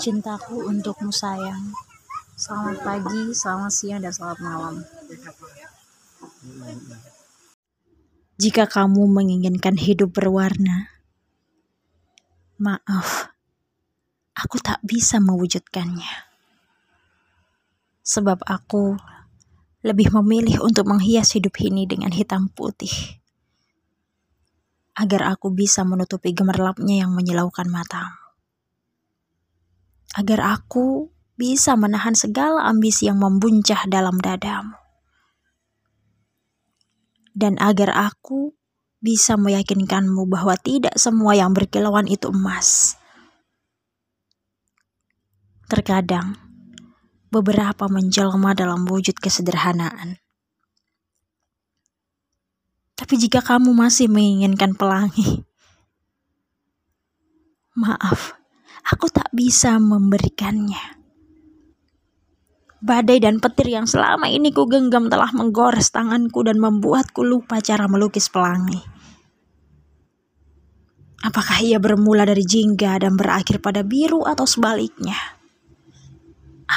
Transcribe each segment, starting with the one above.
Cintaku untukmu sayang. Selamat pagi, selamat siang, dan selamat malam. Jika kamu menginginkan hidup berwarna Maaf Aku tak bisa mewujudkannya. Sebab aku lebih memilih untuk menghias hidup ini dengan hitam putih agar aku bisa menutupi gemerlapnya yang menyilaukan matamu agar aku bisa menahan segala ambisi yang membuncah dalam dadamu. Dan agar aku bisa meyakinkanmu bahwa tidak semua yang berkilauan itu emas. Terkadang, beberapa menjelma dalam wujud kesederhanaan. Tapi jika kamu masih menginginkan pelangi, maaf, aku tak bisa memberikannya. Badai dan petir yang selama ini ku genggam telah menggores tanganku dan membuatku lupa cara melukis pelangi. Apakah ia bermula dari jingga dan berakhir pada biru atau sebaliknya?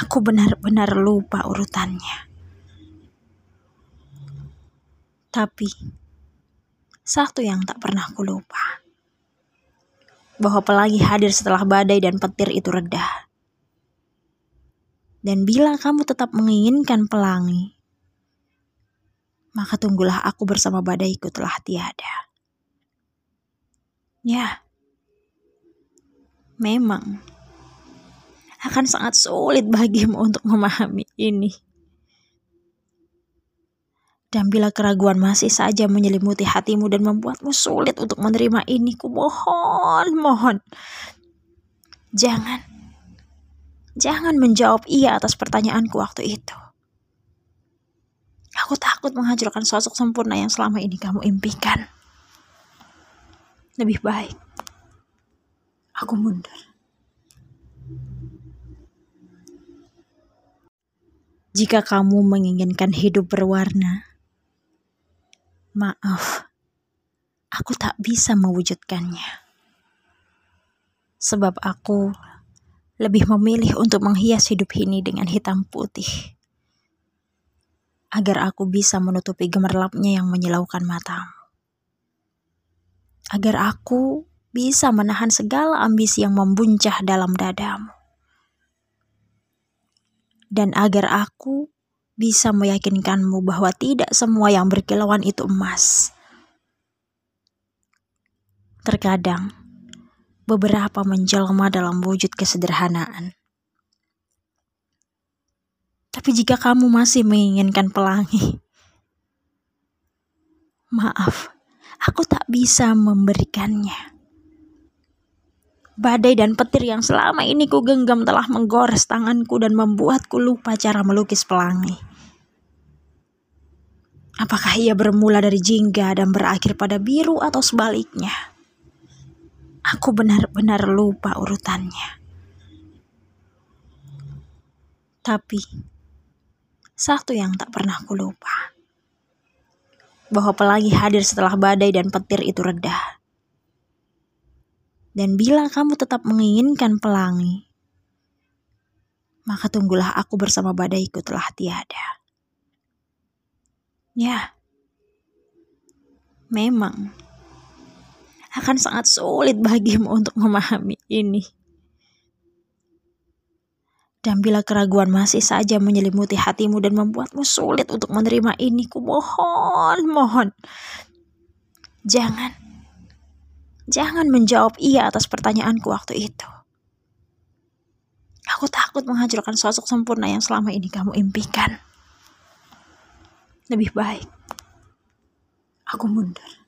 Aku benar-benar lupa urutannya. Tapi, satu yang tak pernah ku lupa bahwa pelangi hadir setelah badai dan petir itu reda. Dan bila kamu tetap menginginkan pelangi, maka tunggulah aku bersama badaiku telah tiada. Ya, memang akan sangat sulit bagimu untuk memahami ini. Dan bila keraguan masih saja menyelimuti hatimu dan membuatmu sulit untuk menerima ini, ku mohon, mohon. Jangan. Jangan menjawab iya atas pertanyaanku waktu itu. Aku takut menghancurkan sosok sempurna yang selama ini kamu impikan. Lebih baik. Aku mundur. Jika kamu menginginkan hidup berwarna, Maaf, aku tak bisa mewujudkannya. Sebab aku lebih memilih untuk menghias hidup ini dengan hitam putih. Agar aku bisa menutupi gemerlapnya yang menyilaukan matamu. Agar aku bisa menahan segala ambisi yang membuncah dalam dadamu. Dan agar aku bisa meyakinkanmu bahwa tidak semua yang berkilauan itu emas. Terkadang, beberapa menjelma dalam wujud kesederhanaan. Tapi jika kamu masih menginginkan pelangi, maaf, aku tak bisa memberikannya. Badai dan petir yang selama ini ku genggam telah menggores tanganku dan membuatku lupa cara melukis pelangi. Apakah ia bermula dari jingga dan berakhir pada biru atau sebaliknya? Aku benar-benar lupa urutannya. Tapi, satu yang tak pernah ku lupa. Bahwa pelangi hadir setelah badai dan petir itu reda dan bila kamu tetap menginginkan pelangi, maka tunggulah aku bersama badaiku telah tiada. Ya, memang akan sangat sulit bagimu untuk memahami ini. Dan bila keraguan masih saja menyelimuti hatimu dan membuatmu sulit untuk menerima ini, ku mohon, mohon. Jangan Jangan menjawab iya atas pertanyaanku waktu itu. Aku takut menghancurkan sosok sempurna yang selama ini kamu impikan. Lebih baik aku mundur.